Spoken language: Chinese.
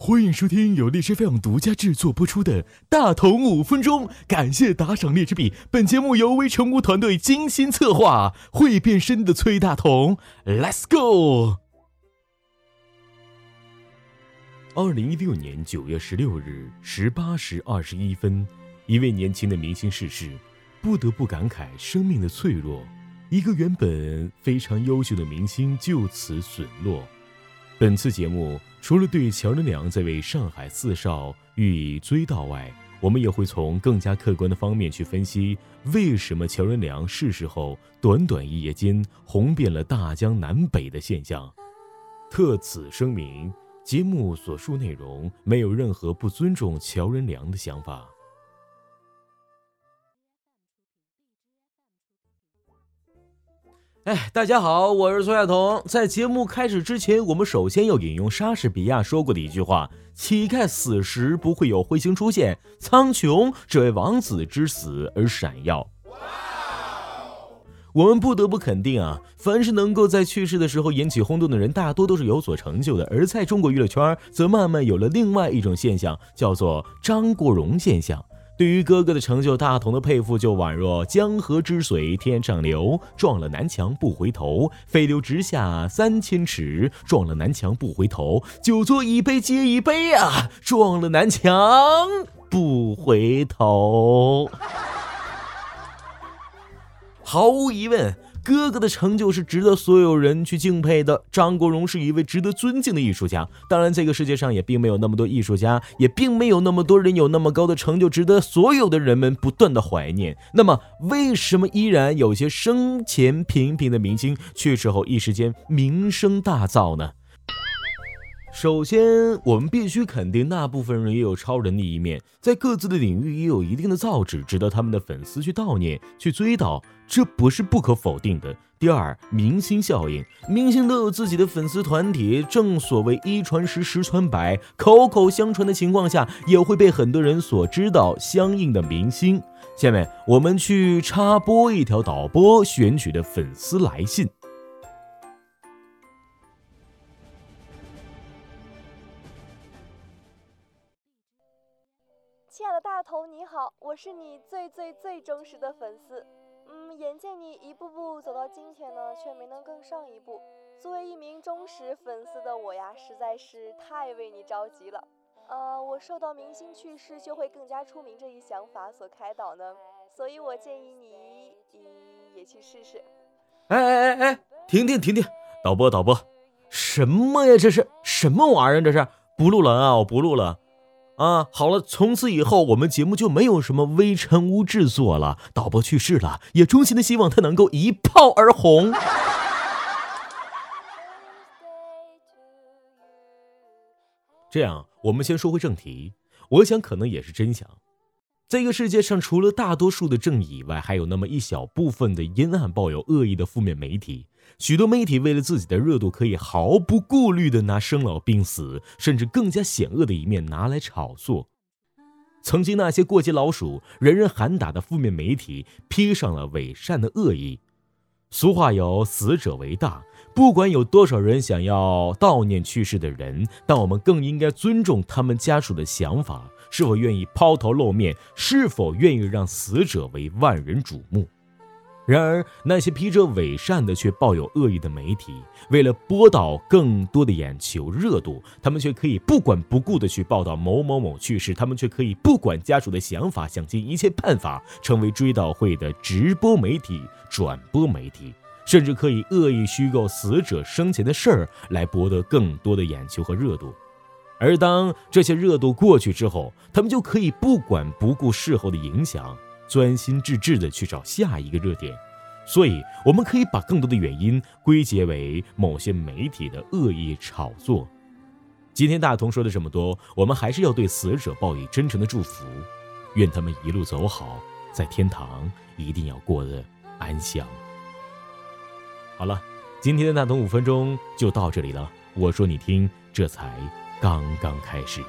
欢迎收听由荔枝 FM 独家制作播出的《大同五分钟》，感谢打赏荔枝币。本节目由微成屋团队精心策划，会变身的崔大同，Let's go！二零一六年九月十六日十八时二十一分，一位年轻的明星逝世，不得不感慨生命的脆弱。一个原本非常优秀的明星就此损落。本次节目除了对乔任梁这位上海四少予以追悼外，我们也会从更加客观的方面去分析，为什么乔任梁逝世后短短一夜间红遍了大江南北的现象。特此声明，节目所述内容没有任何不尊重乔任梁的想法。哎，大家好，我是崔亚彤。在节目开始之前，我们首先要引用莎士比亚说过的一句话：“乞丐死时不会有彗星出现，苍穹只为王子之死而闪耀。”我们不得不肯定啊，凡是能够在去世的时候引起轰动的人，大多都是有所成就的。而在中国娱乐圈，则慢慢有了另外一种现象，叫做“张国荣现象”。对于哥哥的成就，大同的佩服就宛若江河之水天上流，撞了南墙不回头；飞流直下三千尺，撞了南墙不回头；酒作一杯接一杯啊，撞了南墙不回头。毫无疑问。哥哥的成就是值得所有人去敬佩的。张国荣是一位值得尊敬的艺术家。当然，这个世界上也并没有那么多艺术家，也并没有那么多人有那么高的成就，值得所有的人们不断的怀念。那么，为什么依然有些生前平平的明星去世后一时间名声大噪呢？首先，我们必须肯定，那部分人也有超人的一面，在各自的领域也有一定的造诣，值得他们的粉丝去悼念、去追悼，这不是不可否定的。第二，明星效应，明星都有自己的粉丝团体，正所谓一传十，十传百，口口相传的情况下，也会被很多人所知道相应的明星。下面我们去插播一条导播选取的粉丝来信。亲爱的大头，你好，我是你最最最忠实的粉丝。嗯，眼见你一步步走到今天呢，却没能更上一步。作为一名忠实粉丝的我呀，实在是太为你着急了。呃，我受到明星去世就会更加出名这一想法所开导呢，所以我建议你也去试试。哎哎哎哎，停停停停，导播导播，什么呀？这是什么玩意儿？这是不录了啊！我不录了。啊，好了，从此以后我们节目就没有什么微尘污制作了。导播去世了，也衷心的希望他能够一炮而红。这样，我们先说回正题。我想，可能也是真相。这个世界上，除了大多数的正义以外，还有那么一小部分的阴暗、抱有恶意的负面媒体。许多媒体为了自己的热度，可以毫不顾虑地拿生老病死，甚至更加险恶的一面拿来炒作。曾经那些过街老鼠、人人喊打的负面媒体，披上了伪善的恶意。俗话有“死者为大”，不管有多少人想要悼念去世的人，但我们更应该尊重他们家属的想法。是否愿意抛头露面？是否愿意让死者为万人瞩目？然而，那些披着伪善的却抱有恶意的媒体，为了博导更多的眼球热度，他们却可以不管不顾的去报道某某某去世，他们却可以不管家属的想法，想尽一切办法成为追悼会的直播媒体、转播媒体，甚至可以恶意虚构死者生前的事儿来博得更多的眼球和热度。而当这些热度过去之后，他们就可以不管不顾事后的影响，专心致志地去找下一个热点。所以，我们可以把更多的原因归结为某些媒体的恶意炒作。今天大同说的这么多，我们还是要对死者报以真诚的祝福，愿他们一路走好，在天堂一定要过得安详。好了，今天的大同五分钟就到这里了。我说你听，这才。刚刚开始。